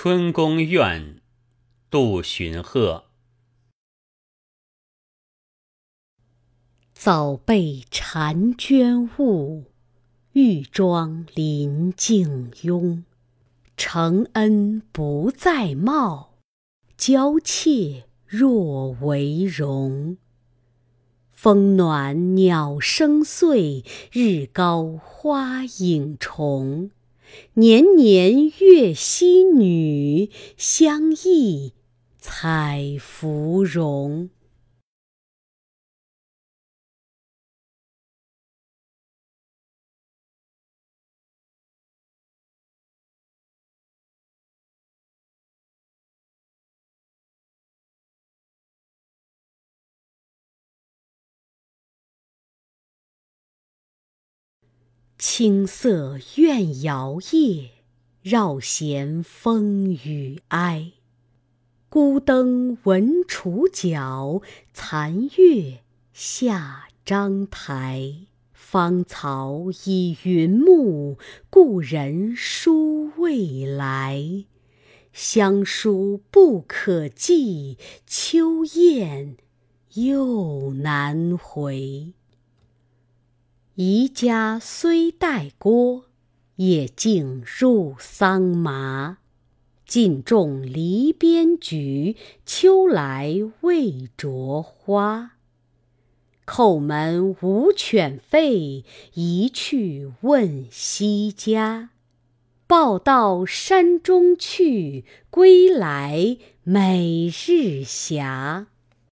春宫怨，杜荀鹤。早被婵娟误，玉妆临镜拥。承恩不再貌，娇怯若为容。风暖鸟声碎，日高花影重。年年月溪女，相忆采芙蓉。青色怨摇曳，绕弦风雨哀。孤灯闻楚角，残月下章台。芳草已云暮，故人书未来。乡书不可寄，秋雁又难回。移家虽带郭，也竟入桑麻。尽种篱边菊，秋来未着花。叩门无犬吠，一去问西家。报到山中去，归来每日斜。